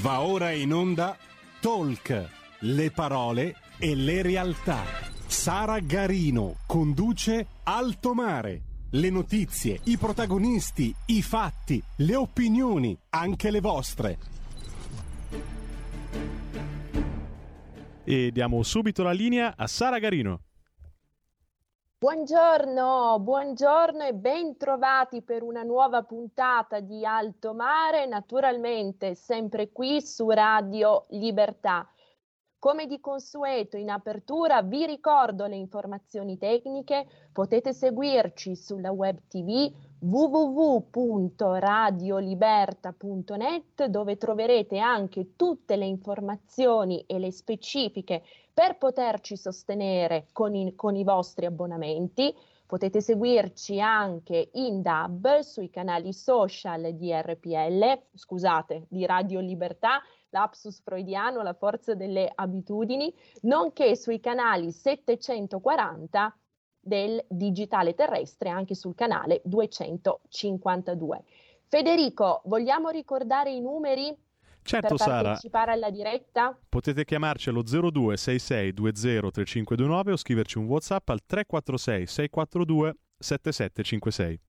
Va ora in onda Talk, le parole e le realtà. Sara Garino conduce Alto Mare. Le notizie, i protagonisti, i fatti, le opinioni, anche le vostre. E diamo subito la linea a Sara Garino. Buongiorno, buongiorno e ben trovati per una nuova puntata di Alto Mare, naturalmente sempre qui su Radio Libertà. Come di consueto in apertura vi ricordo le informazioni tecniche, potete seguirci sulla web tv www.radioliberta.net dove troverete anche tutte le informazioni e le specifiche per poterci sostenere con i, con i vostri abbonamenti. Potete seguirci anche in DAB sui canali social di RPL, scusate, di Radio Libertà, lapsus freudiano, la forza delle abitudini, nonché sui canali 740 del digitale terrestre, anche sul canale 252. Federico, vogliamo ricordare i numeri Certo, Sara. partecipare alla diretta? Potete chiamarci allo 0266203529 o scriverci un WhatsApp al 346 642 7756.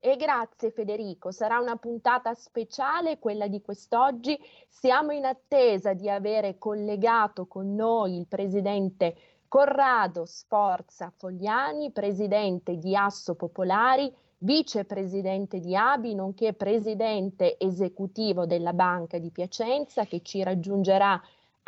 E grazie Federico, sarà una puntata speciale quella di quest'oggi. Siamo in attesa di avere collegato con noi il presidente Corrado Sforza Fogliani, presidente di Asso Popolari, vicepresidente di ABI, nonché presidente esecutivo della Banca di Piacenza, che ci raggiungerà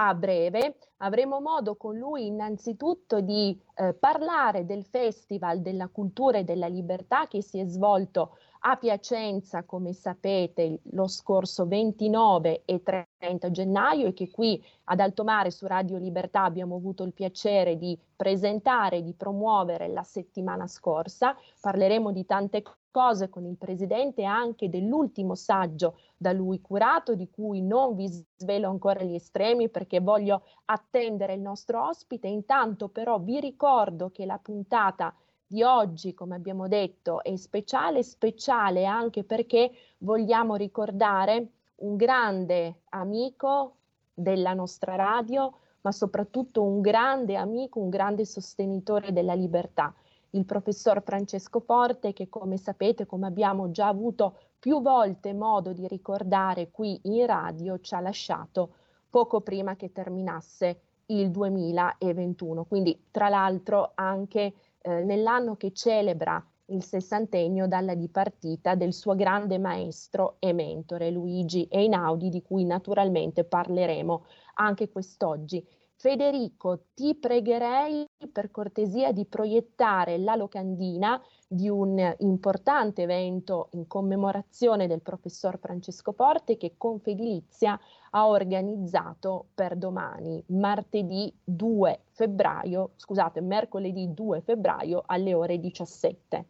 a breve. Avremo modo con lui innanzitutto di eh, parlare del Festival della Cultura e della Libertà che si è svolto a Piacenza, come sapete, lo scorso 29 e 30 gennaio e che qui ad Altomare su Radio Libertà abbiamo avuto il piacere di presentare e di promuovere la settimana scorsa. Parleremo di tante cose con il Presidente anche dell'ultimo saggio da lui curato, di cui non vi svelo ancora gli estremi perché voglio attendere il nostro ospite. Intanto però vi ricordo che la puntata di oggi, come abbiamo detto, è speciale, speciale anche perché vogliamo ricordare un grande amico della nostra radio, ma soprattutto un grande amico, un grande sostenitore della libertà, il professor Francesco Porte, che come sapete, come abbiamo già avuto più volte modo di ricordare qui in radio, ci ha lasciato poco prima che terminasse il 2021. Quindi, tra l'altro, anche eh, nell'anno che celebra il sessantennio dalla dipartita del suo grande maestro e mentore Luigi Einaudi, di cui naturalmente parleremo anche quest'oggi. Federico, ti pregherei per cortesia di proiettare la locandina di un importante evento in commemorazione del professor Francesco Porte che Confedilizia ha organizzato per domani, martedì 2 febbraio, scusate, mercoledì 2 febbraio alle ore 17.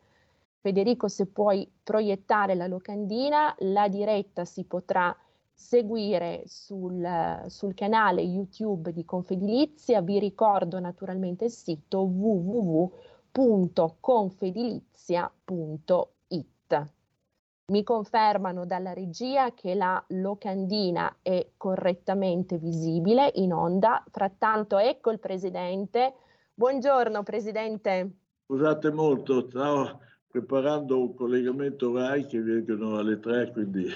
Federico, se puoi proiettare la locandina, la diretta si potrà seguire sul, sul, canale YouTube di Confedilizia. Vi ricordo naturalmente il sito www.confedilizia.it. Mi confermano dalla regia che la locandina è correttamente visibile in onda. Frattanto ecco il Presidente. Buongiorno Presidente. Scusate molto, stavo preparando un collegamento RAI che vengono alle tre, quindi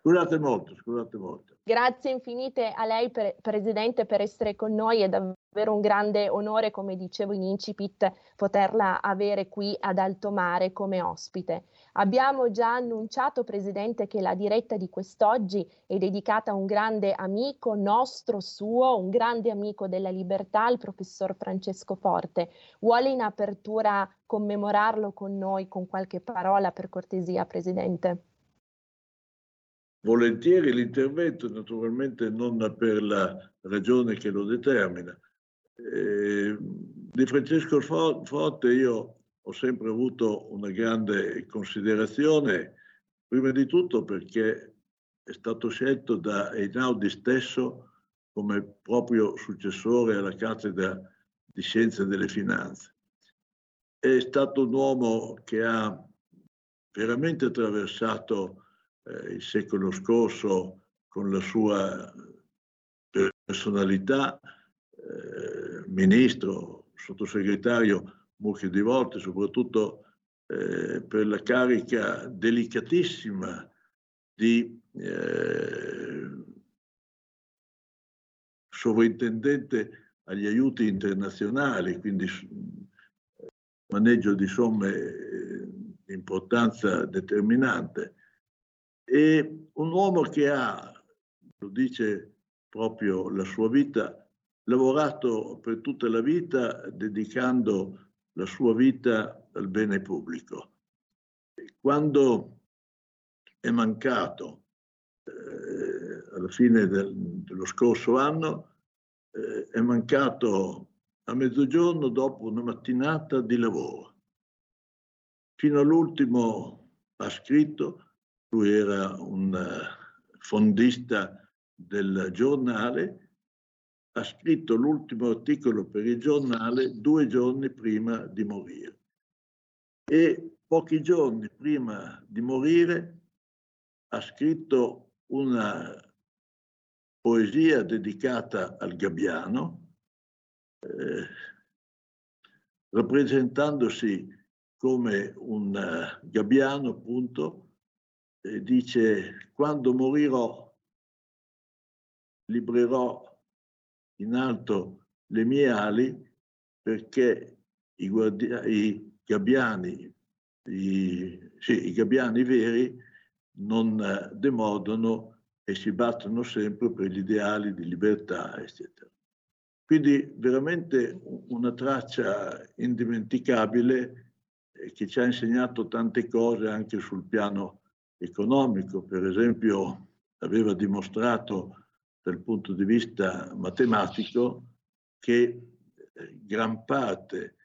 Scusate molto, scusate molto. Grazie infinite a lei, per, Presidente, per essere con noi. È davvero un grande onore, come dicevo in incipit, poterla avere qui ad Alto Mare come ospite. Abbiamo già annunciato, Presidente, che la diretta di quest'oggi è dedicata a un grande amico nostro, suo, un grande amico della libertà, il professor Francesco Forte. Vuole in apertura commemorarlo con noi con qualche parola, per cortesia, Presidente? Volentieri l'intervento, naturalmente non per la ragione che lo determina. Eh, di Francesco Forte io ho sempre avuto una grande considerazione, prima di tutto perché è stato scelto da Einaudi stesso come proprio successore alla cattedra di scienze delle finanze. È stato un uomo che ha veramente attraversato eh, il secolo scorso con la sua personalità, eh, ministro, sottosegretario molte di volte, soprattutto eh, per la carica delicatissima di eh, sovrintendente agli aiuti internazionali, quindi maneggio di somme eh, di importanza determinante. E un uomo che ha, lo dice proprio la sua vita, lavorato per tutta la vita dedicando la sua vita al bene pubblico. Quando è mancato eh, alla fine del, dello scorso anno, eh, è mancato a mezzogiorno dopo una mattinata di lavoro. Fino all'ultimo ha scritto, lui era un uh, fondista del giornale, ha scritto l'ultimo articolo per il giornale due giorni prima di morire. E pochi giorni prima di morire ha scritto una poesia dedicata al Gabbiano, eh, rappresentandosi come un uh, gabbiano, appunto, eh, dice quando morirò librerò in alto le mie ali perché i, guardia- i gabbiani, i, sì, i gabbiani veri non uh, demodono e si battono sempre per gli ideali di libertà, eccetera. Quindi veramente una traccia indimenticabile eh, che ci ha insegnato tante cose anche sul piano economico. Per esempio aveva dimostrato dal punto di vista matematico che eh, gran parte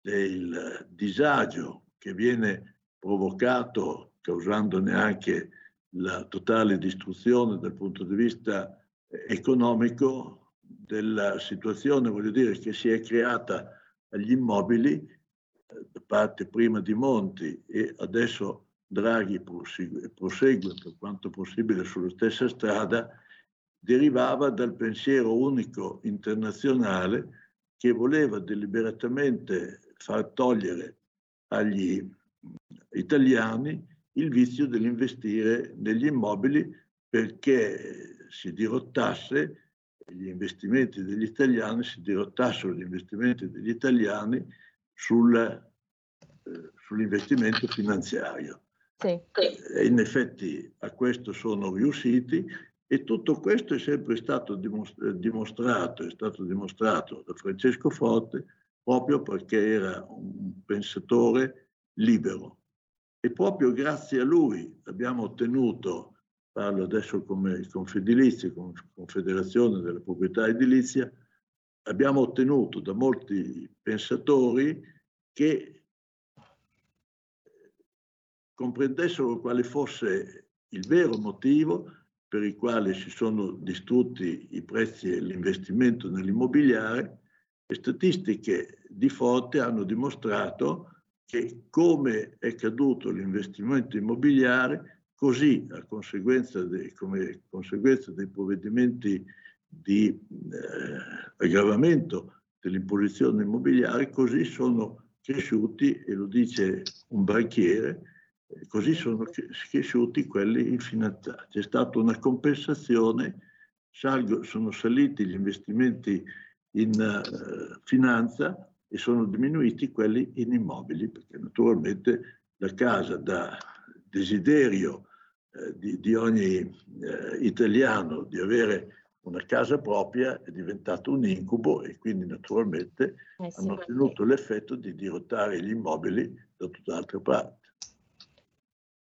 del disagio che viene provocato causandone anche la totale distruzione dal punto di vista eh, economico della situazione, voglio dire, che si è creata agli immobili eh, da parte prima di Monti e adesso Draghi prosegue, prosegue per quanto possibile sulla stessa strada, derivava dal pensiero unico internazionale che voleva deliberatamente far togliere agli italiani il vizio dell'investire negli immobili perché si dirottasse gli investimenti degli italiani, si dirottassero gli investimenti degli italiani sul, eh, sull'investimento finanziario. Sì. In effetti a questo sono riusciti e tutto questo è sempre stato dimostrato, è stato dimostrato da Francesco Forte proprio perché era un pensatore libero. E proprio grazie a lui abbiamo ottenuto parlo adesso come Confedilizia, Confederazione della Proprietà Edilizia, abbiamo ottenuto da molti pensatori che comprendessero quale fosse il vero motivo per il quale si sono distrutti i prezzi e l'investimento nell'immobiliare e statistiche di Forte hanno dimostrato che come è caduto l'investimento immobiliare Così, a conseguenza dei, come conseguenza dei provvedimenti di eh, aggravamento dell'imposizione immobiliare, così sono cresciuti, e lo dice un banchiere, così sono cresciuti quelli infinanziati. C'è stata una compensazione, salgo, sono saliti gli investimenti in uh, finanza e sono diminuiti quelli in immobili, perché naturalmente la casa da desiderio eh, di, di, ogni eh, italiano di avere una casa propria è diventato un incubo e quindi naturalmente eh sì, hanno ottenuto l'effetto di dirottare gli immobili da tutt'altre parti.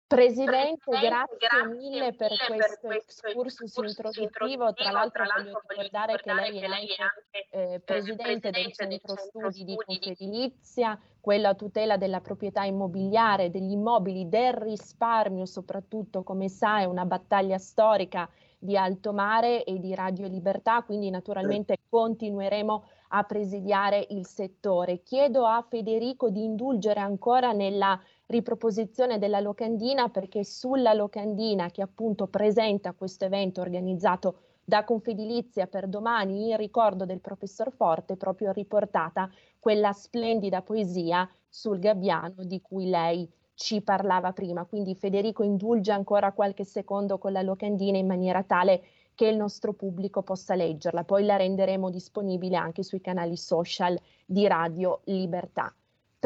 Presidente, grazie, grazie mille per questo excursus introduttivo. Tra l'altro voglio ricordare che lei è anche eh, presidente del centro studi di Confedilizia, quello a tutela della proprietà immobiliare, degli immobili, del risparmio soprattutto, come sa, è una battaglia storica di Alto Mare e di Radio Libertà, quindi naturalmente continueremo a presidiare il settore. Chiedo a Federico di indulgere ancora nella riproposizione della locandina perché sulla locandina che appunto presenta questo evento organizzato da Confedilizia per domani in ricordo del professor Forte, proprio riportata quella splendida poesia sul gabbiano di cui lei ci parlava prima. Quindi Federico indulge ancora qualche secondo con la locandina in maniera tale che il nostro pubblico possa leggerla. Poi la renderemo disponibile anche sui canali social di Radio Libertà.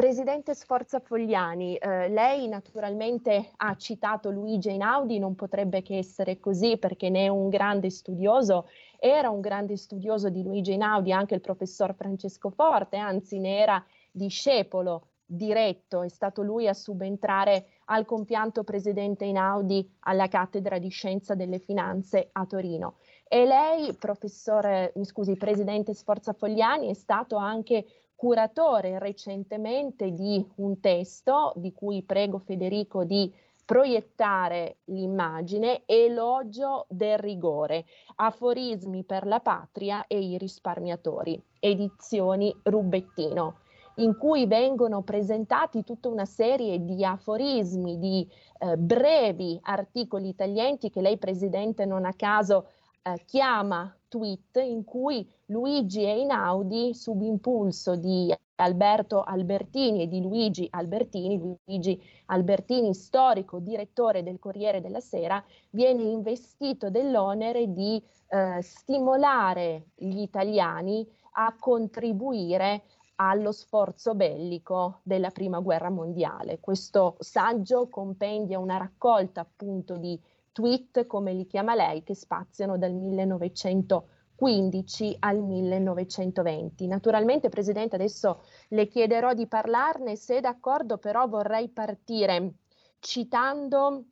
Presidente Sforza Fogliani, eh, lei naturalmente ha citato Luigi Einaudi, non potrebbe che essere così perché ne è un grande studioso, era un grande studioso di Luigi Einaudi anche il professor Francesco Forte, anzi ne era discepolo diretto, è stato lui a subentrare al compianto presidente Einaudi alla cattedra di scienza delle finanze a Torino. E lei, professore, mi scusi, presidente Sforza Fogliani, è stato anche curatore recentemente di un testo di cui prego Federico di proiettare l'immagine, elogio del rigore, aforismi per la patria e i risparmiatori, edizioni Rubettino, in cui vengono presentati tutta una serie di aforismi, di eh, brevi articoli italiani che lei Presidente non a caso eh, chiama tweet in cui Luigi Einaudi, subimpulso di Alberto Albertini e di Luigi Albertini, Luigi Albertini, storico direttore del Corriere della Sera, viene investito dell'onere di eh, stimolare gli italiani a contribuire allo sforzo bellico della Prima Guerra Mondiale. Questo saggio compendia una raccolta appunto di tweet, come li chiama lei, che spaziano dal 1915 al 1920. Naturalmente, Presidente, adesso le chiederò di parlarne, se d'accordo però vorrei partire citando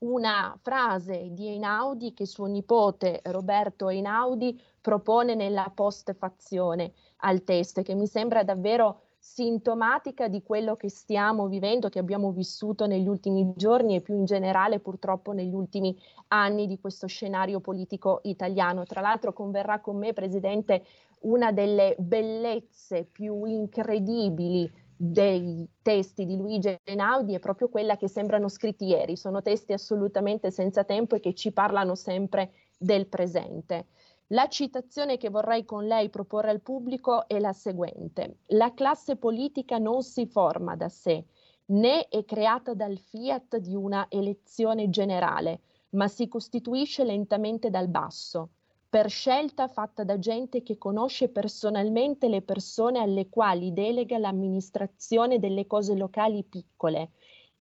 una frase di Einaudi che suo nipote Roberto Einaudi propone nella postfazione al testo che mi sembra davvero sintomatica di quello che stiamo vivendo, che abbiamo vissuto negli ultimi giorni e più in generale purtroppo negli ultimi anni di questo scenario politico italiano. Tra l'altro converrà con me, Presidente, una delle bellezze più incredibili dei testi di Luigi Einaudi è proprio quella che sembrano scritti ieri, sono testi assolutamente senza tempo e che ci parlano sempre del presente. La citazione che vorrei con lei proporre al pubblico è la seguente. La classe politica non si forma da sé, né è creata dal fiat di una elezione generale, ma si costituisce lentamente dal basso, per scelta fatta da gente che conosce personalmente le persone alle quali delega l'amministrazione delle cose locali piccole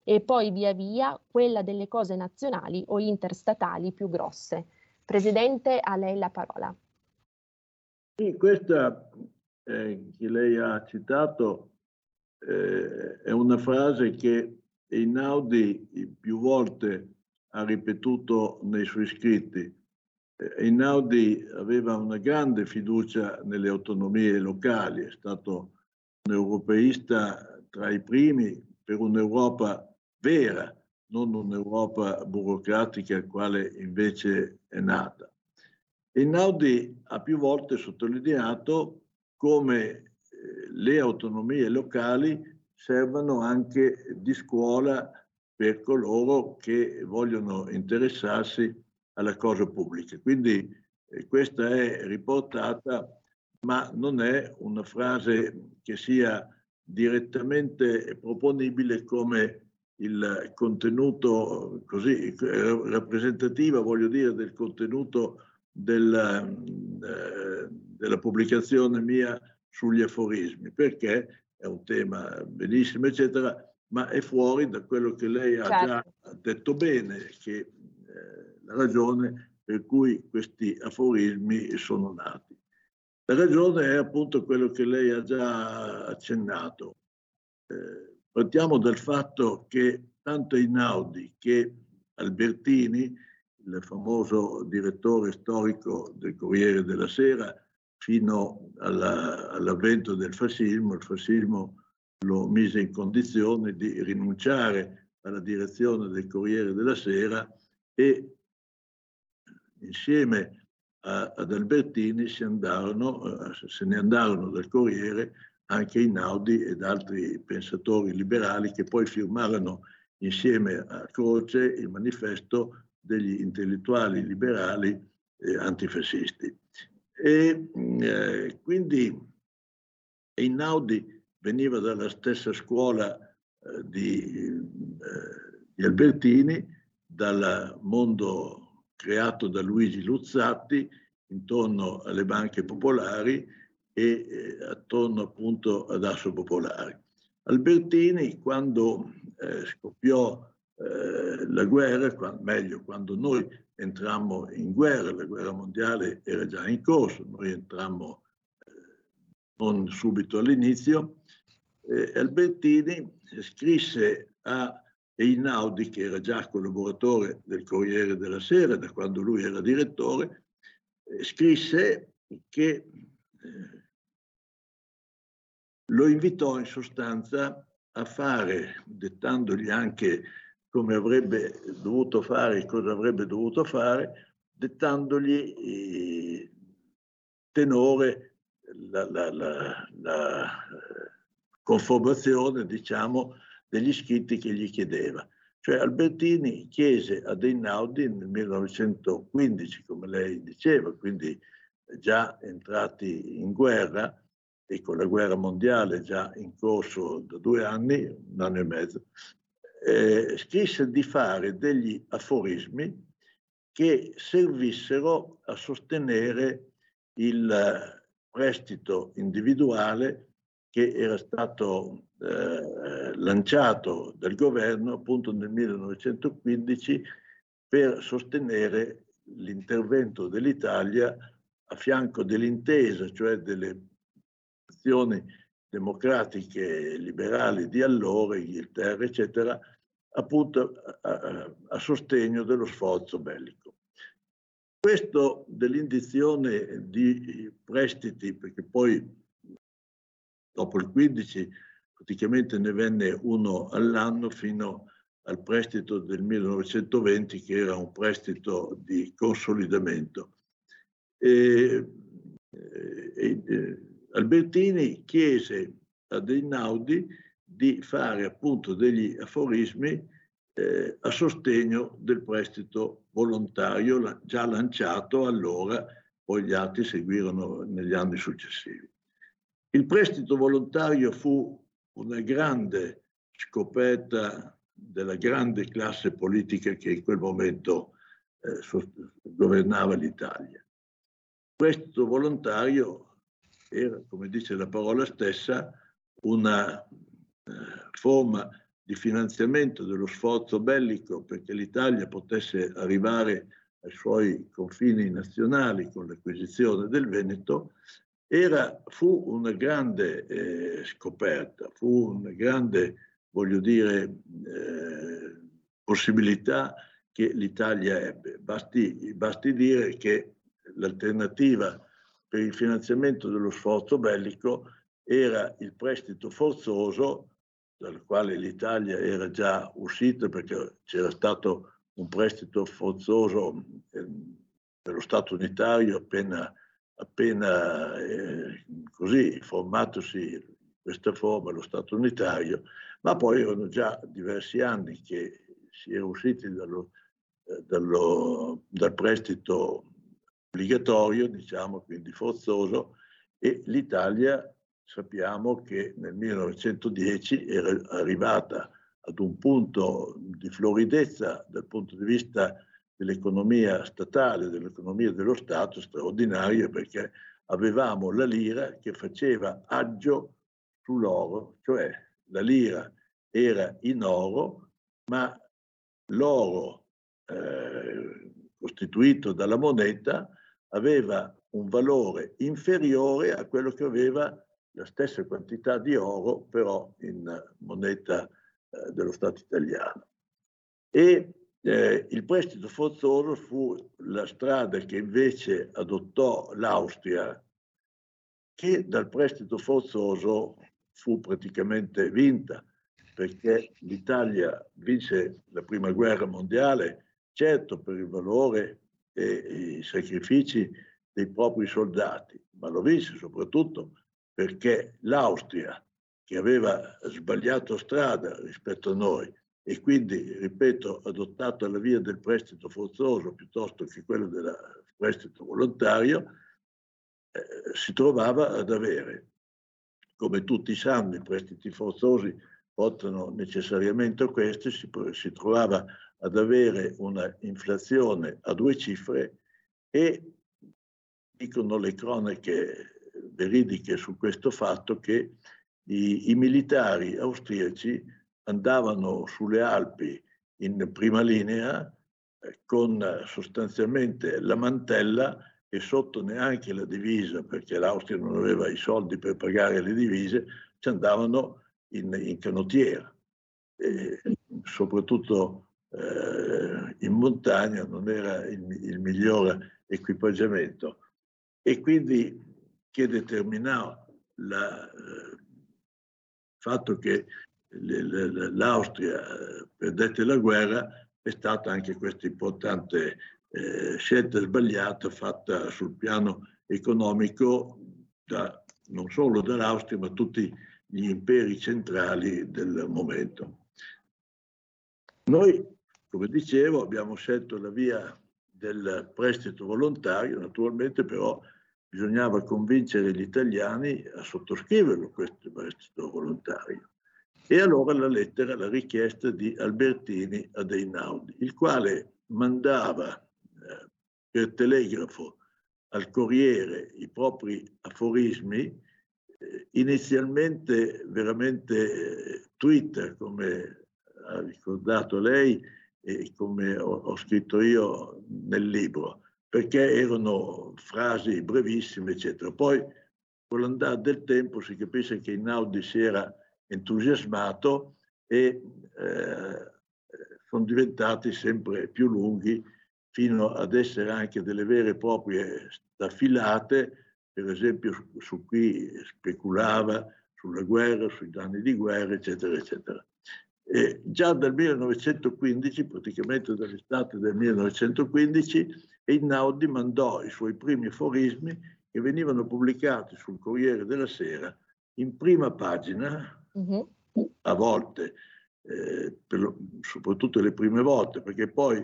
e poi via via quella delle cose nazionali o interstatali più grosse. Presidente, a lei la parola. Sì, questa eh, che lei ha citato eh, è una frase che Einaudi più volte ha ripetuto nei suoi scritti. Eh, Einaudi aveva una grande fiducia nelle autonomie locali, è stato un europeista tra i primi per un'Europa vera, non un'Europa burocratica quale invece è nata. Einaudi ha più volte sottolineato come eh, le autonomie locali servano anche di scuola per coloro che vogliono interessarsi alla cosa pubblica. Quindi eh, questa è riportata, ma non è una frase che sia direttamente proponibile come il contenuto così rappresentativo, voglio dire, del contenuto del, eh, della pubblicazione mia sugli aforismi, perché è un tema benissimo, eccetera, ma è fuori da quello che lei ha certo. già detto bene, che eh, la ragione per cui questi aforismi sono nati. La ragione è appunto quello che lei ha già accennato. Eh, Partiamo dal fatto che tanto Einaudi che Albertini, il famoso direttore storico del Corriere della Sera, fino alla, all'avvento del fascismo, il fascismo lo mise in condizione di rinunciare alla direzione del Corriere della Sera e insieme a, ad Albertini andarono, se ne andarono dal Corriere anche Inaudi ed altri pensatori liberali che poi firmarono insieme a Croce il manifesto degli intellettuali liberali eh, antifascisti. E eh, quindi Einaudi veniva dalla stessa scuola eh, di, eh, di, Albertini, dal mondo creato da Luigi Luzzatti intorno alle banche popolari e eh, attorno appunto ad Asso Popolari. Albertini, quando eh, scoppiò eh, la guerra, quando, meglio, quando noi entrammo in guerra, la guerra mondiale era già in corso, noi entrammo eh, non subito all'inizio, eh, Albertini scrisse a Einaudi, che era già collaboratore del Corriere della Sera da quando lui era direttore, eh, scrisse che eh, lo invitò in sostanza a fare, dettandogli anche come avrebbe dovuto fare e cosa avrebbe dovuto fare, dettandogli eh, tenore la, la, la, la eh, conformazione, diciamo, degli scritti che gli chiedeva. Cioè Albertini chiese ad Einaudi nel 1915, come lei diceva, quindi già entrati in guerra e con la guerra mondiale già in corso da due anni, un anno e mezzo, eh, scrisse di fare degli aforismi che servissero a sostenere il prestito individuale che era stato eh, lanciato dal governo appunto nel 1915 per sostenere l'intervento dell'Italia a fianco dell'intesa, cioè delle azioni democratiche liberali di allora, Inghilterra, eccetera, appunto a, a sostegno dello sforzo bellico. Questo dell'indizione di prestiti, perché poi dopo il 15 praticamente ne venne uno all'anno fino al prestito del 1920 che era un prestito di consolidamento. E, e, e, Albertini chiese ad Einaudi di fare appunto degli aforismi eh, a sostegno del prestito volontario già lanciato allora, poi gli altri seguirono negli anni successivi. Il prestito volontario fu una grande scoperta della grande classe politica che in quel momento eh, governava l'Italia. Il prestito volontario era, come dice la parola stessa, una eh, forma di finanziamento dello sforzo bellico perché l'Italia potesse arrivare ai suoi confini nazionali con l'acquisizione del Veneto, era, fu una grande eh, scoperta, fu una grande, voglio dire, eh, possibilità che l'Italia ebbe. Basti, basti dire che l'alternativa per il finanziamento dello sforzo bellico era il prestito forzoso, dal quale l'Italia era già uscita perché c'era stato un prestito forzoso dello eh, Stato unitario appena, appena eh, così formatosi in questa forma lo Stato unitario, ma poi erano già diversi anni che si era usciti dallo, eh, dallo, dal prestito obbligatorio, diciamo, quindi forzoso, e l'Italia sappiamo che nel 1910 era arrivata ad un punto di floridezza dal punto di vista dell'economia statale, dell'economia dello Stato straordinaria perché avevamo la lira che faceva aggio sull'oro, cioè la lira era in oro, ma l'oro eh, costituito dalla moneta aveva un valore inferiore a quello che aveva la stessa quantità di oro, però in moneta eh, dello Stato italiano. E eh, il prestito forzoso fu la strada che invece adottò l'Austria, che dal prestito forzoso fu praticamente vinta, perché l'Italia vinse la prima guerra mondiale, certo per il valore e i sacrifici dei propri soldati, ma lo vinse soprattutto perché l'Austria, che aveva sbagliato strada rispetto a noi e quindi, ripeto, adottato la via del prestito forzoso piuttosto che quella del prestito volontario, eh, si trovava ad avere, come tutti sanno, i prestiti forzosi portano necessariamente a questi, si, si trovava ad avere una inflazione a due cifre e dicono le cronache veridiche su questo fatto che i, i militari austriaci andavano sulle Alpi in prima linea eh, con sostanzialmente la mantella e sotto neanche la divisa, perché l'Austria non aveva i soldi per pagare le divise, ci andavano in, in canottiera. E soprattutto eh, in montagna non era il, il miglior equipaggiamento. E quindi che determinò il eh, fatto che l'Austria eh, perdette la guerra è stata anche questa importante eh, scelta sbagliata fatta sul piano economico da, non solo dall'Austria ma tutti gli imperi centrali del momento. Noi, come dicevo, abbiamo scelto la via del prestito volontario, naturalmente però bisognava convincere gli italiani a sottoscriverlo questo prestito volontario. E allora la lettera, la richiesta di Albertini ad Einaudi, il quale mandava eh, per telegrafo al Corriere i propri aforismi, eh, inizialmente veramente eh, Twitter, come ha ricordato lei, e come ho, ho scritto io nel libro, perché erano frasi brevissime, eccetera. Poi, con l'andare del tempo, si capisce che Inaudi si era entusiasmato e eh, sono diventati sempre più lunghi fino ad essere anche delle vere e proprie staffilate, per esempio su, su cui speculava sulla guerra, sui danni di guerra, eccetera, eccetera. E già dal 1915, praticamente dall'estate del 1915, Einaudi mandò i suoi primi aforismi che venivano pubblicati sul Corriere della Sera in prima pagina, uh-huh. a volte, eh, lo, soprattutto le prime volte, perché poi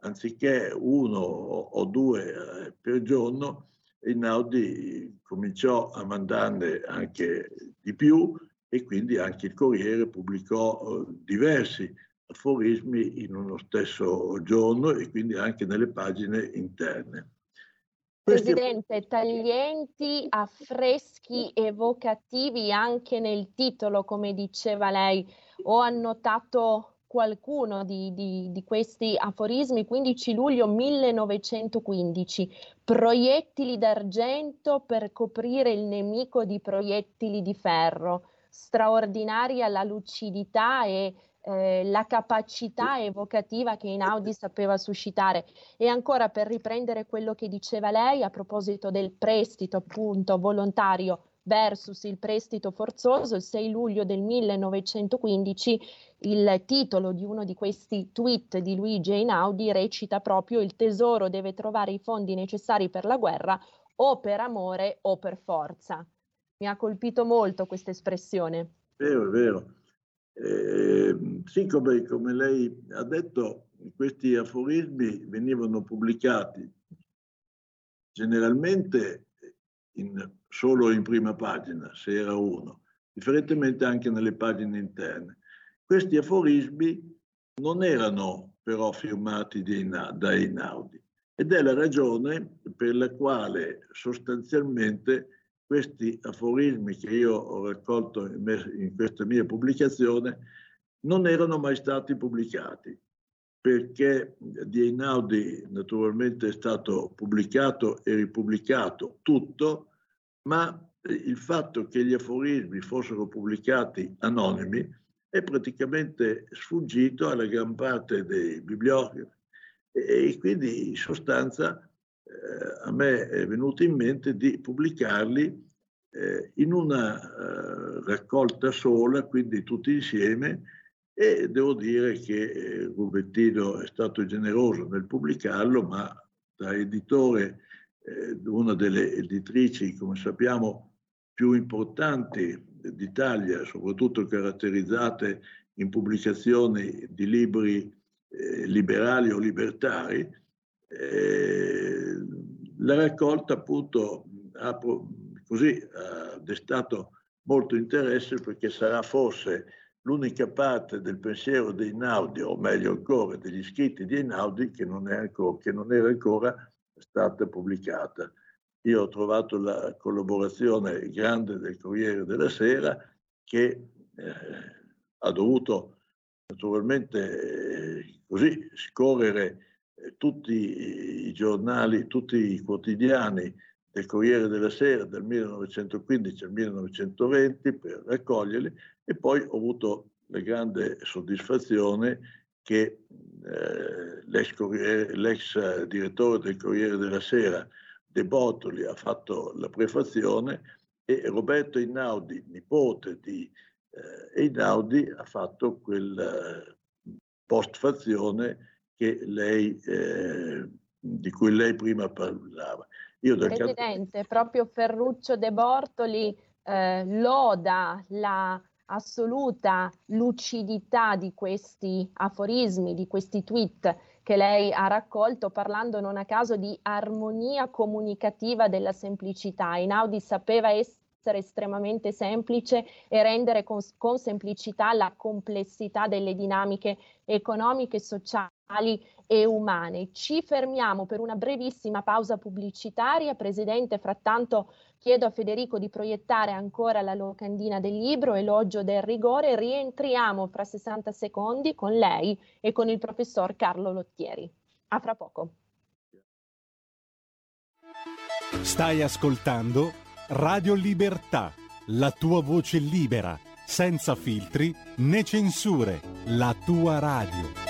anziché uno o due eh, per giorno, Einaudi cominciò a mandarne anche di più e quindi anche il Corriere pubblicò eh, diversi aforismi in uno stesso giorno e quindi anche nelle pagine interne. Presidente, taglienti, affreschi evocativi anche nel titolo, come diceva lei. Ho annotato qualcuno di, di, di, questi aforismi, 15 luglio 1915, proiettili d'argento per coprire il nemico di proiettili di ferro straordinaria la lucidità e eh, la capacità evocativa che Inaudi sapeva suscitare. E ancora per riprendere quello che diceva lei a proposito del prestito appunto volontario versus il prestito forzoso, il 6 luglio del 1915 il titolo di uno di questi tweet di Luigi Einaudi recita proprio il tesoro deve trovare i fondi necessari per la guerra o per amore o per forza. Mi ha colpito molto questa espressione. Vero, è vero. Eh, sì, come, come, lei ha detto, questi aforismi venivano pubblicati generalmente in, solo in prima pagina, se era uno, differentemente anche nelle pagine interne. Questi aforismi non erano però firmati da Einaudi ed è la ragione per la quale sostanzialmente questi aforismi che io ho raccolto in questa mia pubblicazione non erano mai stati pubblicati perché di Einaudi naturalmente è stato pubblicato e ripubblicato tutto, ma il fatto che gli aforismi fossero pubblicati anonimi è praticamente sfuggito alla gran parte dei bibliografi. E quindi in sostanza eh, a me è venuto in mente di pubblicarli eh, in una eh, raccolta sola, quindi tutti insieme, e devo dire che eh, Rubettino è stato generoso nel pubblicarlo, ma da editore, eh, una delle editrici, come sappiamo, più importanti d'Italia, soprattutto caratterizzate in pubblicazioni di libri eh, liberali o libertari, eh, la raccolta appunto ha, così, ha destato molto interesse perché sarà forse l'unica parte del pensiero di Einaudi, o meglio ancora degli scritti di Einaudi, che non, ancora, che non era ancora stata pubblicata. Io ho trovato la collaborazione grande del Corriere della Sera che eh, ha dovuto naturalmente eh, così scorrere tutti i giornali, tutti i quotidiani del Corriere della Sera dal 1915 al 1920 per raccoglierli e poi ho avuto la grande soddisfazione che eh, l'ex, l'ex, direttore del Corriere della Sera De Botoli ha fatto la prefazione e Roberto Inaudi, nipote di eh, Einaudi, ha fatto quel eh, postfazione lei, eh, di cui lei prima parlava. Io Presidente, canto... proprio Ferruccio De Bortoli eh, loda la assoluta lucidità di questi aforismi, di questi tweet che lei ha raccolto parlando non a caso di armonia comunicativa della semplicità. Inaudi sapeva essere estremamente semplice e rendere con, con semplicità la complessità delle dinamiche economiche e sociali e umane. Ci fermiamo per una brevissima pausa pubblicitaria. Presidente, frattanto chiedo a Federico di proiettare ancora la locandina del libro Elogio del rigore. Rientriamo fra 60 secondi con lei e con il professor Carlo Lottieri. A fra poco. Stai ascoltando Radio Libertà, la tua voce libera, senza filtri né censure, la tua radio.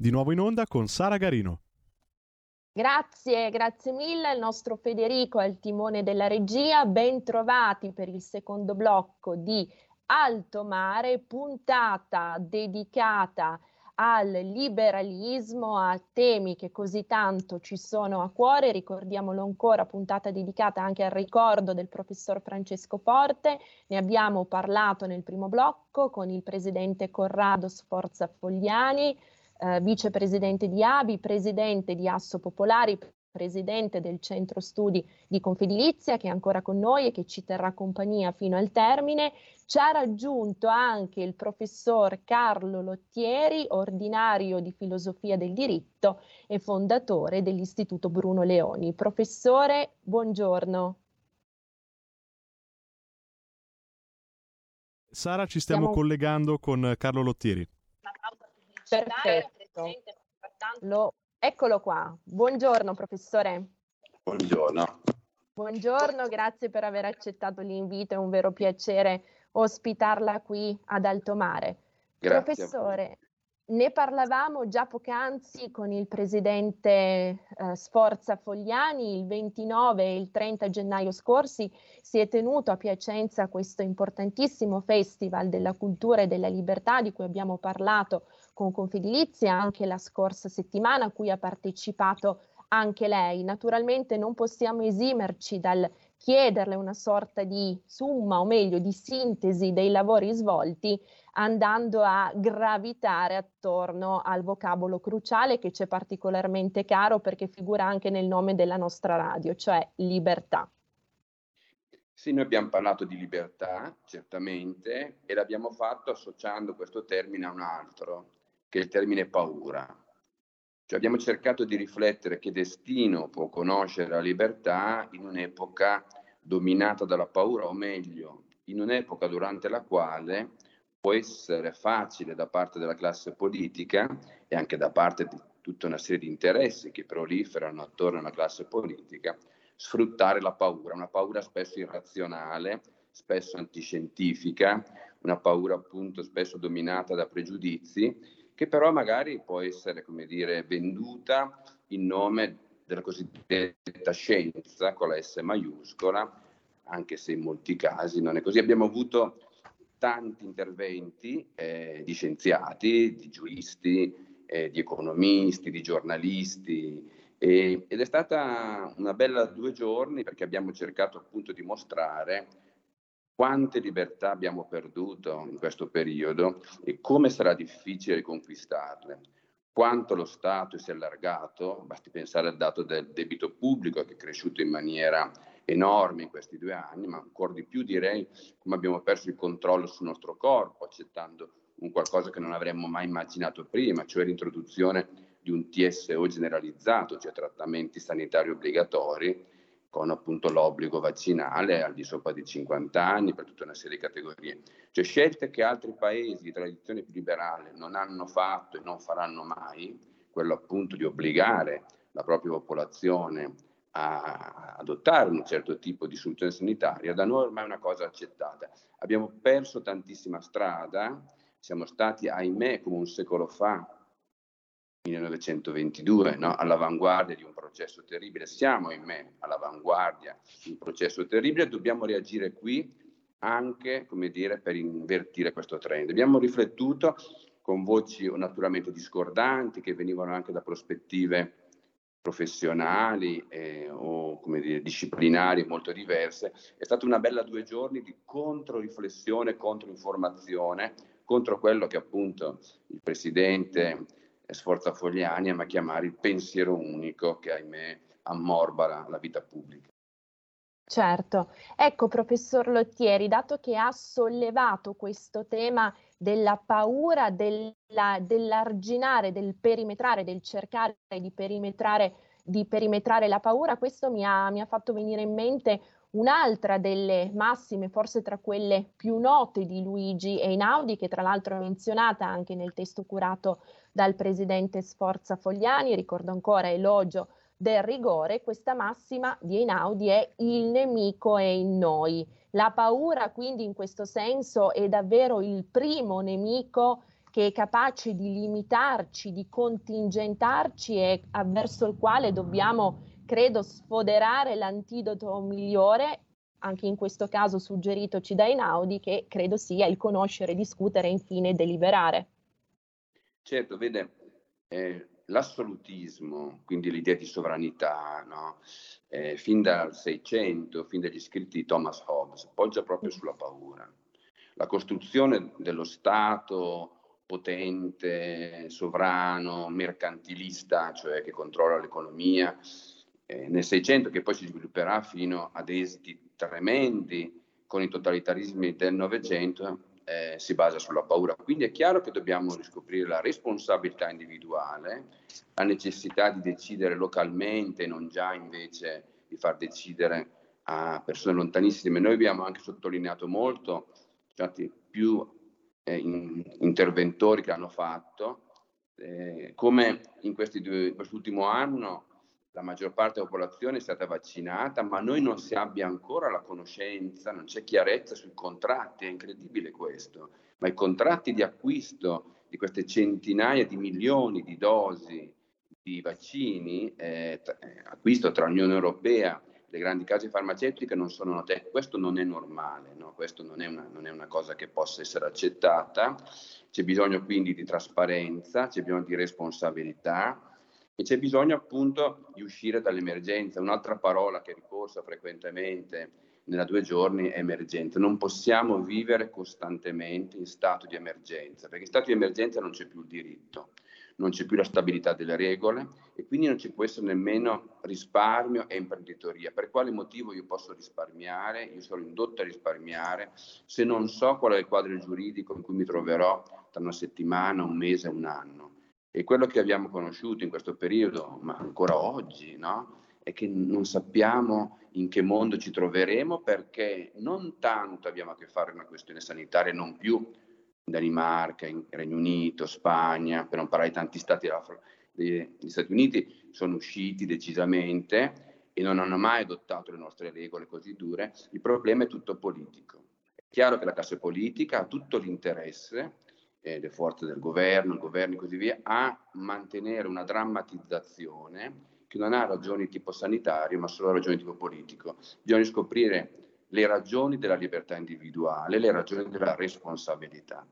Di nuovo in onda con Sara Garino. Grazie, grazie mille al nostro Federico al timone della regia. Ben trovati per il secondo blocco di Alto Mare, puntata dedicata al liberalismo, a temi che così tanto ci sono a cuore. Ricordiamolo ancora, puntata dedicata anche al ricordo del professor Francesco Porte. Ne abbiamo parlato nel primo blocco con il presidente Corrado Sforza Fogliani eh, vicepresidente di ABI, presidente di Asso Popolari, presidente del centro studi di Confedilizia che è ancora con noi e che ci terrà compagnia fino al termine. Ci ha raggiunto anche il professor Carlo Lottieri, ordinario di filosofia del diritto e fondatore dell'Istituto Bruno Leoni. Professore, buongiorno. Sara, ci stiamo Siamo... collegando con Carlo Lottieri. Perfetto. Lo, eccolo qua. Buongiorno professore. Buongiorno. Buongiorno, grazie per aver accettato l'invito, è un vero piacere ospitarla qui ad Alto Mare. Grazie. Professore, ne parlavamo già poc'anzi con il presidente eh, Sforza Fogliani, il 29 e il 30 gennaio scorsi si è tenuto a Piacenza questo importantissimo festival della cultura e della libertà di cui abbiamo parlato con Confedilizia anche la scorsa settimana a cui ha partecipato anche lei. Naturalmente non possiamo esimerci dal chiederle una sorta di summa o meglio di sintesi dei lavori svolti andando a gravitare attorno al vocabolo cruciale che ci è particolarmente caro perché figura anche nel nome della nostra radio, cioè libertà. Sì, noi abbiamo parlato di libertà, certamente, e l'abbiamo fatto associando questo termine a un altro, che il termine paura. Cioè abbiamo cercato di riflettere che destino può conoscere la libertà in un'epoca dominata dalla paura, o meglio, in un'epoca durante la quale può essere facile da parte della classe politica e anche da parte di tutta una serie di interessi che proliferano attorno alla classe politica, sfruttare la paura, una paura spesso irrazionale, spesso antiscientifica, una paura appunto spesso dominata da pregiudizi, che però magari può essere, come dire, venduta in nome della cosiddetta scienza con la S maiuscola, anche se in molti casi non è così. Abbiamo avuto tanti interventi eh, di scienziati, di giuristi, eh, di economisti, di giornalisti, e, ed è stata una bella due giorni perché abbiamo cercato appunto di mostrare quante libertà abbiamo perduto in questo periodo e come sarà difficile riconquistarle, quanto lo Stato si è allargato, basti pensare al dato del debito pubblico che è cresciuto in maniera enorme in questi due anni, ma ancora di più direi come abbiamo perso il controllo sul nostro corpo, accettando un qualcosa che non avremmo mai immaginato prima, cioè l'introduzione di un TSO generalizzato, cioè trattamenti sanitari obbligatori, con appunto l'obbligo vaccinale al di sopra di 50 anni per tutta una serie di categorie. Cioè scelte che altri paesi di tradizione più liberale non hanno fatto e non faranno mai, quello appunto di obbligare la propria popolazione a adottare un certo tipo di soluzione sanitaria, da noi ormai è una cosa accettata. Abbiamo perso tantissima strada, siamo stati, ahimè, come un secolo fa, 1922, no? all'avanguardia di un processo terribile. Siamo, ahimè, all'avanguardia di un processo terribile dobbiamo reagire qui anche, come dire, per invertire questo trend. Abbiamo riflettuto con voci naturalmente discordanti che venivano anche da prospettive professionali eh, o come dire, disciplinari molto diverse. È stata una bella due giorni di controriflessione, controinformazione contro quello che appunto il presidente Sforza Fogliani ama chiamare il pensiero unico che ahimè ammorbara la vita pubblica. Certo, ecco professor Lottieri, dato che ha sollevato questo tema della paura, della, dell'arginare, del perimetrare, del cercare di perimetrare, di perimetrare la paura, questo mi ha, mi ha fatto venire in mente Un'altra delle massime, forse tra quelle più note di Luigi Einaudi, che tra l'altro è menzionata anche nel testo curato dal presidente Sforza Fogliani, ricordo ancora elogio del rigore, questa massima di Einaudi è il nemico è in noi. La paura quindi in questo senso è davvero il primo nemico che è capace di limitarci, di contingentarci e verso il quale dobbiamo credo sfoderare l'antidoto migliore, anche in questo caso suggeritoci da Einaudi, che credo sia il conoscere, discutere e infine deliberare. Certo, vede, eh, l'assolutismo, quindi l'idea di sovranità, no? eh, fin dal 600, fin dagli scritti di Thomas Hobbes, poggia proprio sulla paura. La costruzione dello Stato potente, sovrano, mercantilista, cioè che controlla l'economia, eh, nel 600 che poi si svilupperà fino ad esiti tremendi con i totalitarismi del Novecento, eh, si basa sulla paura. Quindi è chiaro che dobbiamo riscoprire la responsabilità individuale, la necessità di decidere localmente, non già invece di far decidere a persone lontanissime. Noi abbiamo anche sottolineato molto, stati più in, interventori che hanno fatto, eh, come in due, quest'ultimo anno la maggior parte della popolazione è stata vaccinata, ma noi non si abbia ancora la conoscenza, non c'è chiarezza sui contratti, è incredibile questo, ma i contratti di acquisto di queste centinaia di milioni di dosi di vaccini, eh, eh, acquisto tra l'Unione Europea le grandi case farmaceutiche non sono note, questo non è normale, no? questo non è, una, non è una cosa che possa essere accettata, c'è bisogno quindi di trasparenza, c'è bisogno di responsabilità, e c'è bisogno appunto di uscire dall'emergenza. Un'altra parola che ricorsa frequentemente nella due giorni è emergenza. Non possiamo vivere costantemente in stato di emergenza, perché in stato di emergenza non c'è più il diritto. Non c'è più la stabilità delle regole e quindi non ci può essere nemmeno risparmio e imprenditoria. Per quale motivo io posso risparmiare? Io sono indotto a risparmiare se non so qual è il quadro giuridico in cui mi troverò tra una settimana, un mese, un anno. E quello che abbiamo conosciuto in questo periodo, ma ancora oggi, no? è che non sappiamo in che mondo ci troveremo perché non tanto abbiamo a che fare con una questione sanitaria, non più Danimarca, Regno Unito, Spagna, per non parlare di tanti stati degli Stati Uniti, sono usciti decisamente e non hanno mai adottato le nostre regole così dure, il problema è tutto politico. È chiaro che la classe politica ha tutto l'interesse, eh, le forze del governo, il governo e così via, a mantenere una drammatizzazione che non ha ragioni tipo sanitario, ma solo ragioni tipo politico. Bisogna scoprire le ragioni della libertà individuale, le ragioni della responsabilità.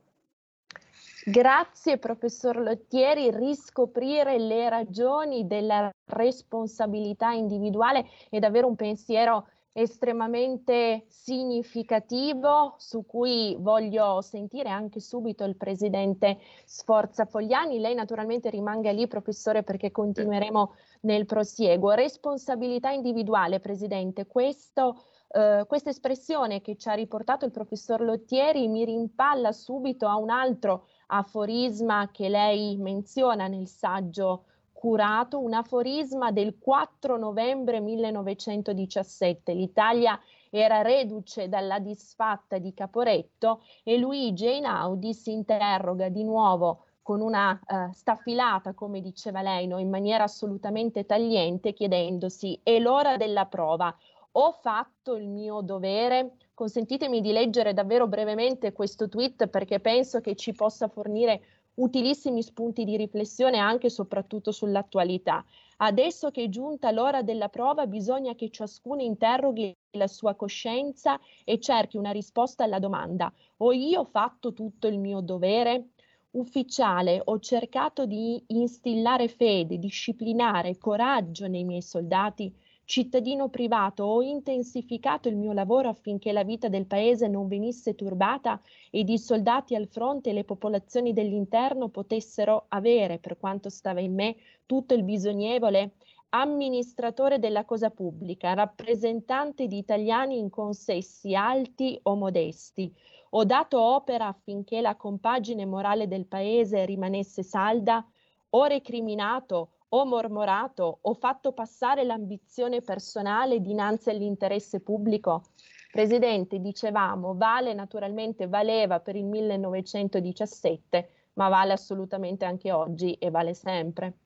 Grazie professor Lottieri, riscoprire le ragioni della responsabilità individuale è davvero un pensiero estremamente significativo su cui voglio sentire anche subito il presidente Sforza Fogliani. Lei naturalmente rimanga lì, professore, perché continueremo nel prosieguo. Responsabilità individuale, presidente, questo Uh, questa espressione che ci ha riportato il professor Lottieri mi rimpalla subito a un altro aforisma che lei menziona nel saggio curato un aforisma del 4 novembre 1917. L'Italia era reduce dalla disfatta di Caporetto e Luigi Einaudi si interroga di nuovo con una uh, staffilata, come diceva lei, no? in maniera assolutamente tagliente, chiedendosi, è l'ora della prova, ho fatto il mio dovere? Consentitemi di leggere davvero brevemente questo tweet perché penso che ci possa fornire utilissimi spunti di riflessione anche e soprattutto sull'attualità. Adesso che è giunta l'ora della prova, bisogna che ciascuno interroghi la sua coscienza e cerchi una risposta alla domanda: ho io fatto tutto il mio dovere? Ufficiale, ho cercato di instillare fede, disciplinare, coraggio nei miei soldati cittadino privato, ho intensificato il mio lavoro affinché la vita del paese non venisse turbata ed i soldati al fronte e le popolazioni dell'interno potessero avere, per quanto stava in me, tutto il bisognevole amministratore della cosa pubblica, rappresentante di italiani in consessi alti o modesti. Ho dato opera affinché la compagine morale del paese rimanesse salda, ho recriminato, ho mormorato, ho fatto passare l'ambizione personale dinanzi all'interesse pubblico? Presidente, dicevamo, vale naturalmente, valeva per il 1917, ma vale assolutamente anche oggi e vale sempre.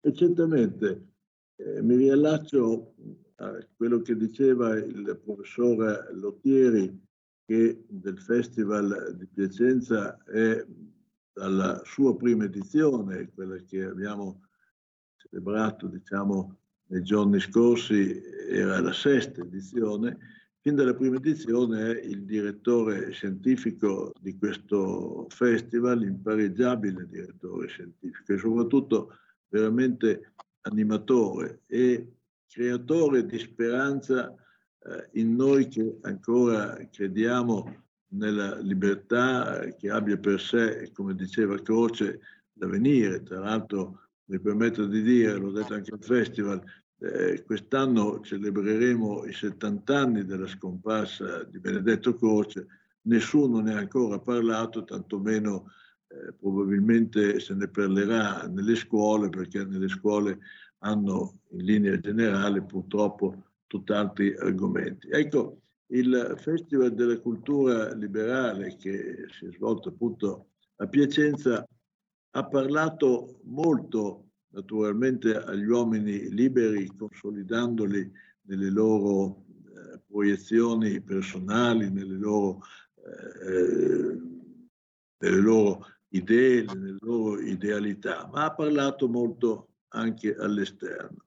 E certamente, eh, mi riallaccio a quello che diceva il professore Lottieri, che del Festival di Piacenza è dalla sua prima edizione, quella che abbiamo celebrato diciamo, nei giorni scorsi, era la sesta edizione, fin dalla prima edizione è il direttore scientifico di questo festival, impareggiabile direttore scientifico e soprattutto veramente animatore e creatore di speranza eh, in noi che ancora crediamo nella libertà che abbia per sé, come diceva Croce, l'avvenire. Tra l'altro, mi permetto di dire, l'ho detto anche al festival, eh, quest'anno celebreremo i 70 anni della scomparsa di Benedetto Croce, nessuno ne ha ancora parlato, tantomeno eh, probabilmente se ne parlerà nelle scuole, perché nelle scuole hanno in linea generale purtroppo tutt'altri argomenti. Ecco, il Festival della Cultura Liberale che si è svolto appunto a Piacenza ha parlato molto naturalmente agli uomini liberi, consolidandoli nelle loro eh, proiezioni personali, nelle loro, eh, nelle loro idee, nelle loro idealità, ma ha parlato molto anche all'esterno.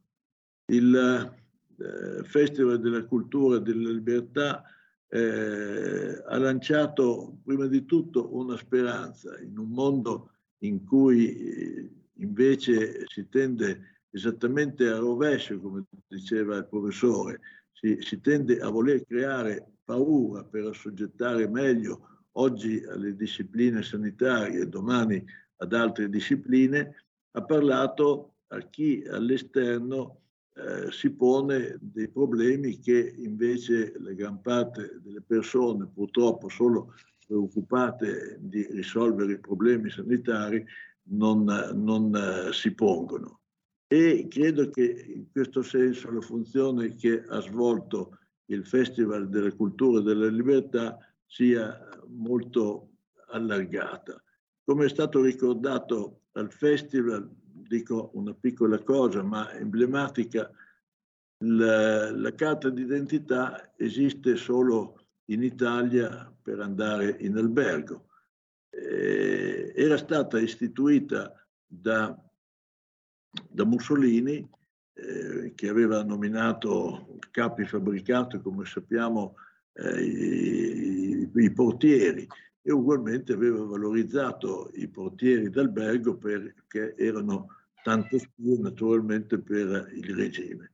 Il eh, Festival della Cultura e della Libertà eh, ha lanciato prima di tutto una speranza in un mondo in cui eh, invece si tende esattamente a rovescio, come diceva il professore, si, si tende a voler creare paura per assoggettare meglio oggi alle discipline sanitarie, domani ad altre discipline, ha parlato a chi all'esterno eh, si pone dei problemi che invece la gran parte delle persone, purtroppo solo preoccupate di risolvere i problemi sanitari, non, non uh, si pongono. E credo che in questo senso la funzione che ha svolto il Festival delle Culture e della Libertà sia molto allargata. Come è stato ricordato al festival, dico una piccola cosa ma emblematica, la, la carta d'identità esiste solo in Italia per andare in albergo. Eh, era stata istituita da, da Mussolini eh, che aveva nominato capi fabbricato, come sappiamo, eh, i, i, portieri e ugualmente aveva valorizzato i portieri d'albergo perché erano tanto spie naturalmente per il regime.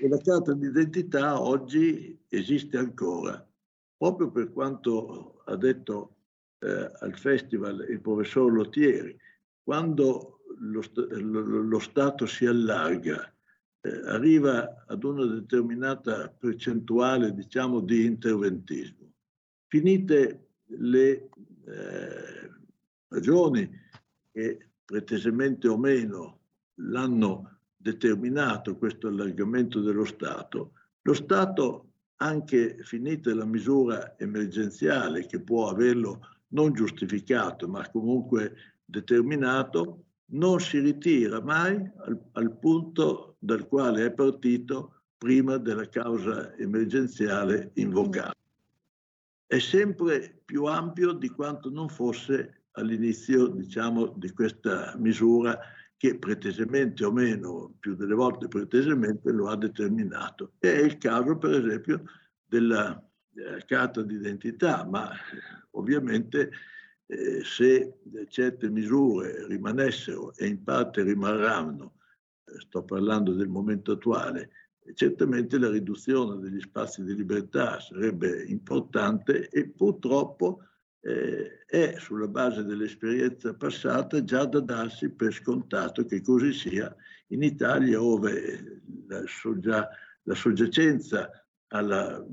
E la carta d'identità oggi esiste ancora, proprio per quanto ha detto eh, al festival il professor Lottieri, quando lo, lo, lo Stato si allarga, eh, arriva ad una determinata percentuale, diciamo, di interventismo. Finite le eh, ragioni che pretesamente o meno l'hanno determinato questo allargamento dello Stato, lo Stato, anche finita la misura emergenziale che può averlo non giustificato ma comunque determinato, non si ritira mai al, al punto dal quale è partito prima della causa emergenziale invocata. È sempre più ampio di quanto non fosse all'inizio, diciamo, di questa misura che pretesamente o meno, più delle volte pretesamente, lo ha determinato. È il caso, per esempio, della eh, carta d'identità, ma ovviamente eh, se certe misure rimanessero e in parte rimarranno, eh, sto parlando del momento attuale, certamente la riduzione degli spazi di libertà sarebbe importante e purtroppo eh, è sulla base dell'esperienza passata già da darsi per scontato che così sia in Italia dove la, soggia, la soggiacenza alla,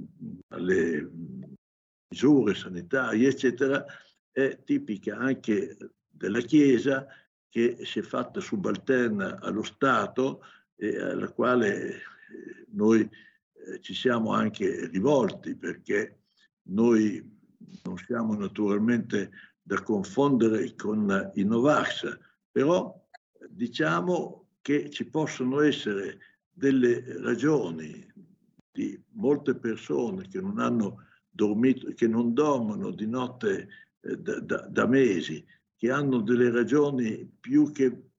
alle misure sanitarie eccetera è tipica anche della Chiesa che si è fatta subalterna allo Stato e alla quale eh, noi eh, ci siamo anche rivolti perché noi non siamo naturalmente da confondere con i Novax, però diciamo che ci possono essere delle ragioni di molte persone che non hanno dormito, che non dormono di notte eh, da, da, da mesi, che hanno delle ragioni più che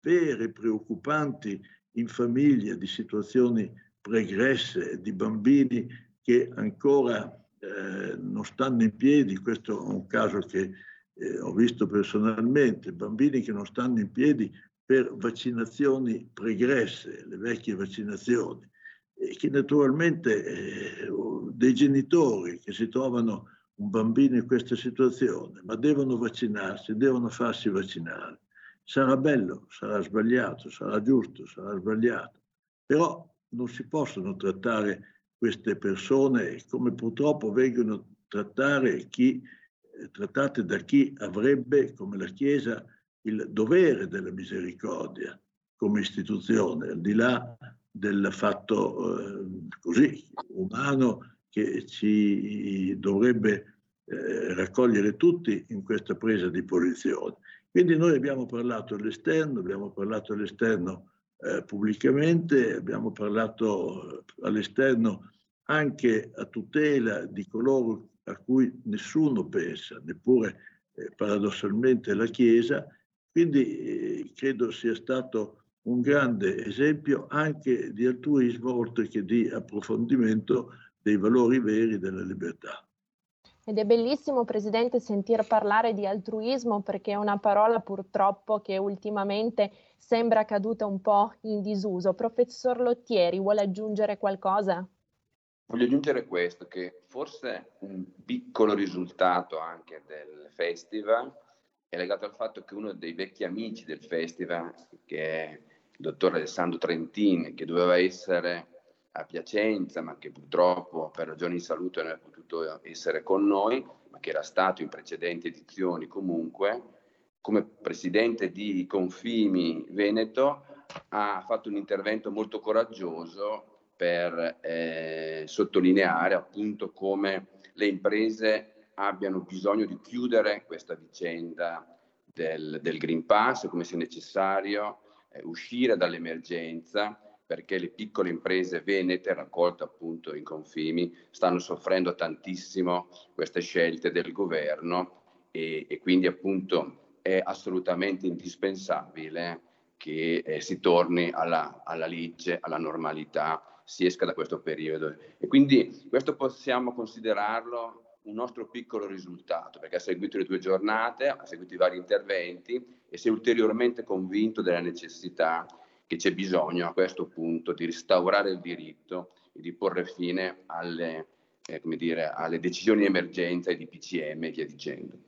vere, preoccupanti in famiglia, di situazioni pregresse, di bambini che ancora eh, non stanno in piedi, questo è un caso che eh, ho visto personalmente, bambini che non stanno in piedi per vaccinazioni pregresse, le vecchie vaccinazioni, e che naturalmente eh, dei genitori che si trovano un bambino in questa situazione, ma devono vaccinarsi, devono farsi vaccinare. Sarà bello, sarà sbagliato, sarà giusto, sarà sbagliato, però non si possono trattare queste persone come purtroppo vengono chi, eh, trattate da chi avrebbe, come la Chiesa, il dovere della misericordia come istituzione, al di là del fatto eh, così umano che ci dovrebbe eh, raccogliere tutti in questa presa di posizione. Quindi noi abbiamo parlato all'esterno, abbiamo parlato all'esterno eh, pubblicamente, abbiamo parlato all'esterno anche a tutela di coloro a cui nessuno pensa, neppure eh, paradossalmente la Chiesa, quindi eh, credo sia stato un grande esempio anche di altruismo oltre che di approfondimento dei valori veri della libertà. Ed è bellissimo, Presidente, sentir parlare di altruismo perché è una parola purtroppo che ultimamente sembra caduta un po' in disuso. Professor Lottieri, vuole aggiungere qualcosa? Voglio aggiungere questo, che forse un piccolo risultato anche del festival è legato al fatto che uno dei vecchi amici del festival, che è il dottor Alessandro Trentin, che doveva essere a Piacenza, ma che purtroppo per ragioni di salute non è potuto essere con noi, ma che era stato in precedenti edizioni comunque, come presidente di Confimi Veneto, ha fatto un intervento molto coraggioso per eh, sottolineare appunto come le imprese abbiano bisogno di chiudere questa vicenda del, del Green Pass, come sia necessario eh, uscire dall'emergenza perché le piccole imprese venete raccolte appunto in confini stanno soffrendo tantissimo queste scelte del governo e, e quindi appunto è assolutamente indispensabile che eh, si torni alla, alla legge, alla normalità, si esca da questo periodo. E quindi questo possiamo considerarlo un nostro piccolo risultato, perché ha seguito le due giornate, ha seguito i vari interventi e si è ulteriormente convinto della necessità che c'è bisogno a questo punto di restaurare il diritto e di porre fine alle, eh, dire, alle decisioni di emergenza e di PCM e via dicendo.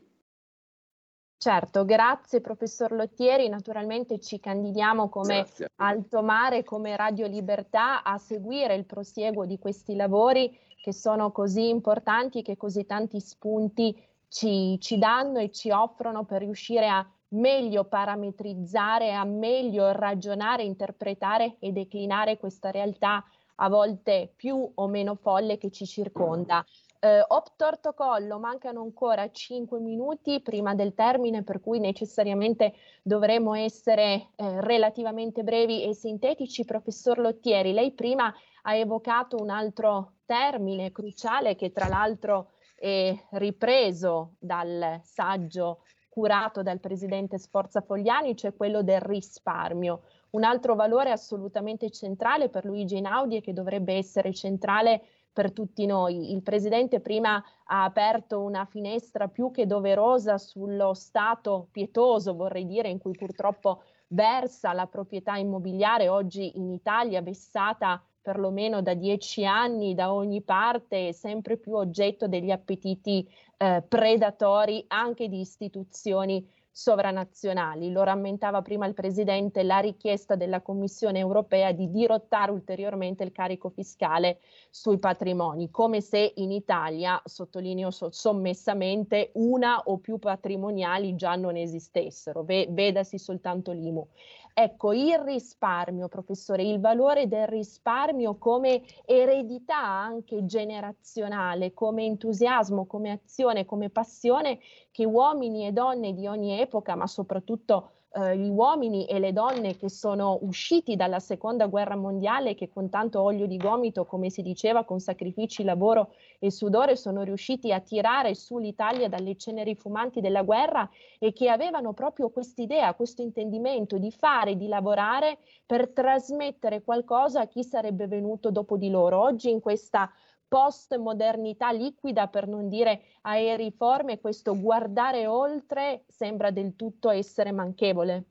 Certo, grazie professor Lottieri, naturalmente ci candidiamo come Alto Mare, come Radio Libertà a seguire il prosieguo di questi lavori che sono così importanti e che così tanti spunti ci, ci danno e ci offrono per riuscire a meglio parametrizzare, a meglio ragionare, interpretare e declinare questa realtà a volte più o meno folle che ci circonda. Eh, ho torto collo, mancano ancora 5 minuti prima del termine, per cui necessariamente dovremo essere eh, relativamente brevi e sintetici. Professor Lottieri, lei prima ha evocato un altro termine cruciale che tra l'altro è ripreso dal saggio curato dal presidente Sforza Fogliani, cioè quello del risparmio. Un altro valore assolutamente centrale per Luigi Einaudi e che dovrebbe essere centrale per tutti noi. Il Presidente prima ha aperto una finestra più che doverosa sullo stato pietoso, vorrei dire, in cui purtroppo versa la proprietà immobiliare oggi in Italia, vessata perlomeno da dieci anni da ogni parte, sempre più oggetto degli appetiti eh, predatori anche di istituzioni sovranazionali. Lo rammentava prima il Presidente la richiesta della Commissione europea di dirottare ulteriormente il carico fiscale sui patrimoni, come se in Italia, sottolineo sommessamente, una o più patrimoniali già non esistessero, v- vedasi soltanto l'IMU. Ecco, il risparmio, professore, il valore del risparmio come eredità anche generazionale, come entusiasmo, come azione, come passione che uomini e donne di ogni epoca, ma soprattutto eh, gli uomini e le donne che sono usciti dalla seconda guerra mondiale che con tanto olio di gomito, come si diceva, con sacrifici, lavoro e sudore sono riusciti a tirare su l'Italia dalle ceneri fumanti della guerra e che avevano proprio quest'idea, questo intendimento di fare, di lavorare per trasmettere qualcosa a chi sarebbe venuto dopo di loro. Oggi in questa post-modernità liquida, per non dire aeriforme, questo guardare oltre sembra del tutto essere manchevole.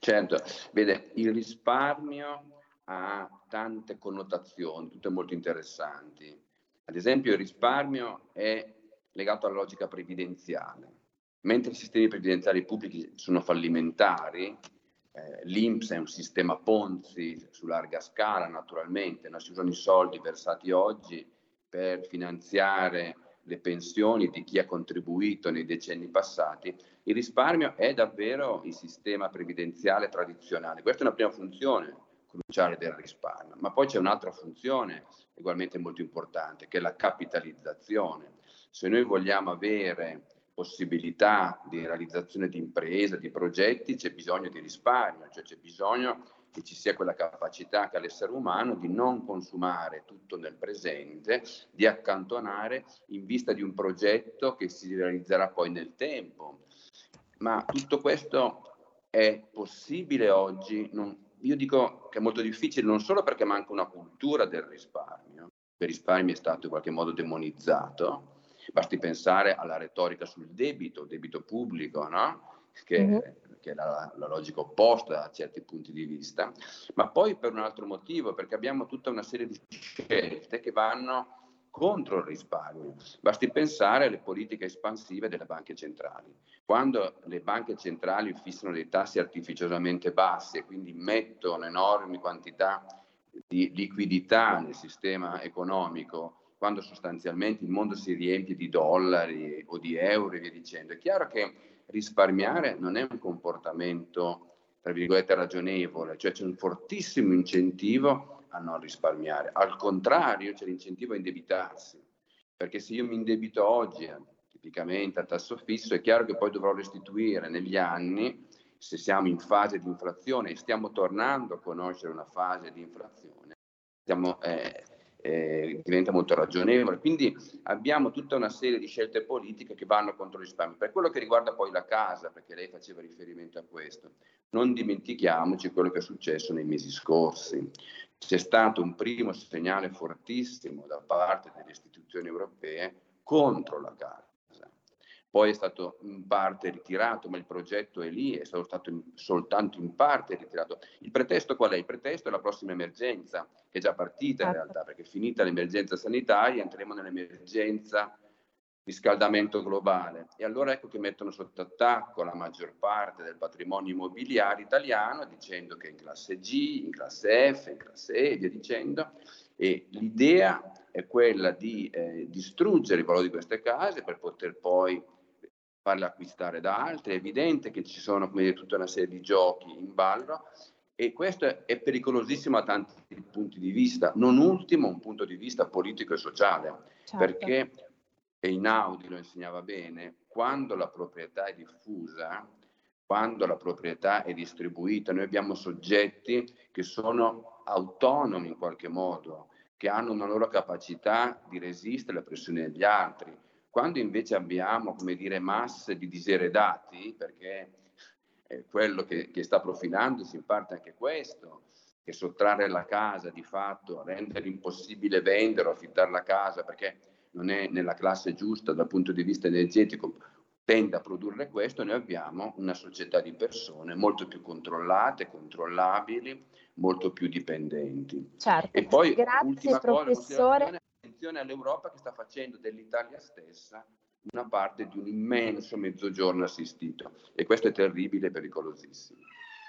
Certo, vede, il risparmio ha tante connotazioni, tutte molto interessanti. Ad esempio il risparmio è legato alla logica previdenziale. Mentre i sistemi previdenziali pubblici sono fallimentari, eh, L'Inps è un sistema Ponzi su larga scala, naturalmente, no? si usano i soldi versati oggi per finanziare le pensioni di chi ha contribuito nei decenni passati. Il risparmio è davvero il sistema previdenziale tradizionale. Questa è una prima funzione cruciale del risparmio, ma poi c'è un'altra funzione ugualmente molto importante, che è la capitalizzazione. Se noi vogliamo avere possibilità di realizzazione di imprese, di progetti, c'è bisogno di risparmio, cioè c'è bisogno che ci sia quella capacità che ha l'essere umano di non consumare tutto nel presente, di accantonare in vista di un progetto che si realizzerà poi nel tempo. Ma tutto questo è possibile oggi? Non, io dico che è molto difficile non solo perché manca una cultura del risparmio, il risparmio è stato in qualche modo demonizzato, Basti pensare alla retorica sul debito, debito pubblico, no? che, mm-hmm. che, è la, la, logica opposta a certi punti di vista, ma poi per un altro motivo, perché abbiamo tutta una serie di scelte che vanno contro il risparmio. Basti pensare alle politiche espansive delle banche centrali. Quando le banche centrali fissano dei tassi artificiosamente bassi e quindi mettono enormi quantità di liquidità nel sistema economico, quando sostanzialmente il mondo si riempie di dollari o di euro e via dicendo, è chiaro che risparmiare non è un comportamento, tra virgolette, ragionevole, cioè c'è un fortissimo incentivo a non risparmiare. Al contrario, c'è l'incentivo a indebitarsi, perché se io mi indebito oggi, eh, tipicamente a tasso fisso, è chiaro che poi dovrò restituire negli anni, se siamo in fase di inflazione e stiamo tornando a conoscere una fase di inflazione, stiamo, eh, eh, diventa molto ragionevole. Quindi abbiamo tutta una serie di scelte politiche che vanno contro il risparmio. Per quello che riguarda poi la casa, perché lei faceva riferimento a questo, non dimentichiamoci quello che è successo nei mesi scorsi. C'è stato un primo segnale fortissimo da parte delle istituzioni europee contro la casa. Poi è stato in parte ritirato, ma il progetto è lì, è stato, stato in, soltanto in parte ritirato. Il pretesto qual è? Il pretesto è la prossima emergenza, che è già partita in certo. realtà, perché finita l'emergenza sanitaria entreremo nell'emergenza riscaldamento globale. E allora ecco che mettono sotto attacco la maggior parte del patrimonio immobiliare italiano dicendo che in classe G, in classe F, in classe E e via dicendo. E l'idea è quella di eh, distruggere il valore di queste case per poter poi farle acquistare da altri. È evidente che ci sono come dire, tutta una serie di giochi in ballo e questo è pericolosissimo a tanti punti di vista, non ultimo un punto di vista politico e sociale, certo. perché e Inaudi lo insegnava bene, quando la proprietà è diffusa, quando la proprietà è distribuita, noi abbiamo soggetti che sono autonomi in qualche modo, che hanno una loro capacità di resistere alle pressioni degli altri. Quando invece abbiamo, come dire, masse di diseredati, perché quello che, che sta profilandosi in parte anche questo, che sottrarre la casa di fatto, rendere impossibile vendere o affittare la casa, perché non è nella classe giusta dal punto di vista energetico, tende a produrre questo, noi abbiamo una società di persone molto più controllate, controllabili, molto più dipendenti. Certo, e poi, grazie professore. Attenzione all'Europa che sta facendo dell'Italia stessa una parte di un immenso mezzogiorno assistito. E questo è terribile e pericolosissimo.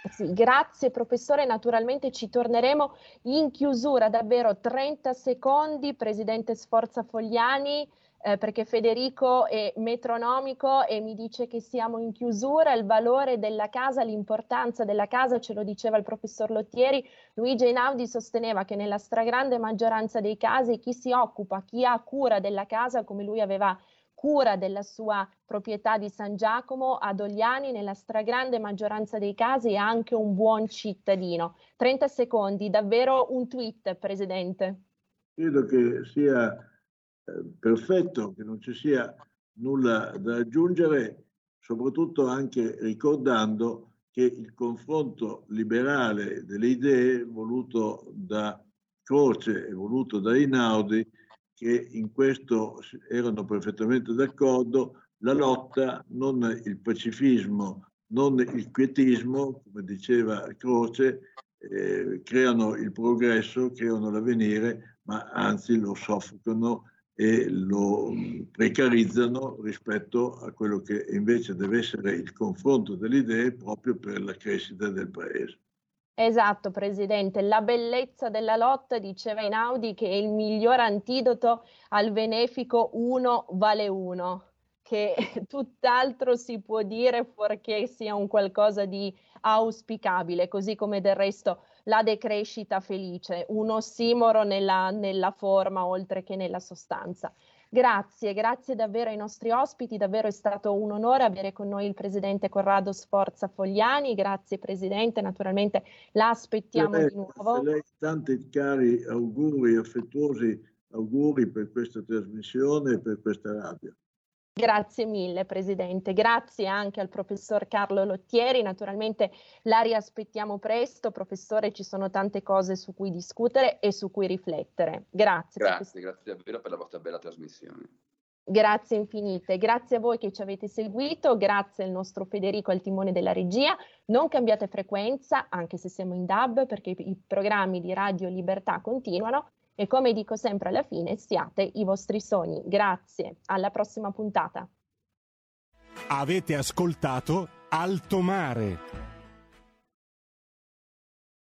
Sì, grazie professore, naturalmente ci torneremo in chiusura, davvero 30 secondi, Presidente Sforza Fogliani, eh, perché Federico è metronomico e mi dice che siamo in chiusura, il valore della casa, l'importanza della casa, ce lo diceva il professor Lottieri, Luigi Einaudi sosteneva che nella stragrande maggioranza dei casi chi si occupa, chi ha cura della casa, come lui aveva cura della sua proprietà di San Giacomo ad Ogliani, nella stragrande maggioranza dei casi è anche un buon cittadino. 30 secondi, davvero un tweet, Presidente. Credo che sia perfetto, che non ci sia nulla da aggiungere, soprattutto anche ricordando che il confronto liberale delle idee voluto da Croce e voluto da Inaudi che in questo erano perfettamente d'accordo, la lotta, non il pacifismo, non il quietismo, come diceva Croce, eh, creano il progresso, creano l'avvenire, ma anzi lo soffocano e lo precarizzano rispetto a quello che invece deve essere il confronto delle idee proprio per la crescita del paese. Esatto, Presidente. La bellezza della lotta, diceva Inaudi, che è il miglior antidoto al benefico uno vale uno, che tutt'altro si può dire fuorché sia un qualcosa di auspicabile, così come del resto la decrescita felice, un ossimoro nella, nella forma oltre che nella sostanza. Grazie, grazie davvero ai nostri ospiti, davvero è stato un onore avere con noi il Presidente Corrado Sforza Fogliani, grazie Presidente, naturalmente la aspettiamo lei, di nuovo. Lei, tanti cari auguri, affettuosi auguri per questa trasmissione e per questa radio. Grazie mille Presidente, grazie anche al professor Carlo Lottieri, naturalmente la riaspettiamo presto, professore ci sono tante cose su cui discutere e su cui riflettere. Grazie. Grazie, grazie davvero per la vostra bella trasmissione. Grazie infinite, grazie a voi che ci avete seguito, grazie al nostro Federico al timone della regia. Non cambiate frequenza, anche se siamo in DAB, perché i programmi di Radio Libertà continuano e come dico sempre alla fine, siate i vostri sogni. Grazie, alla prossima puntata. Avete ascoltato Alto Mare.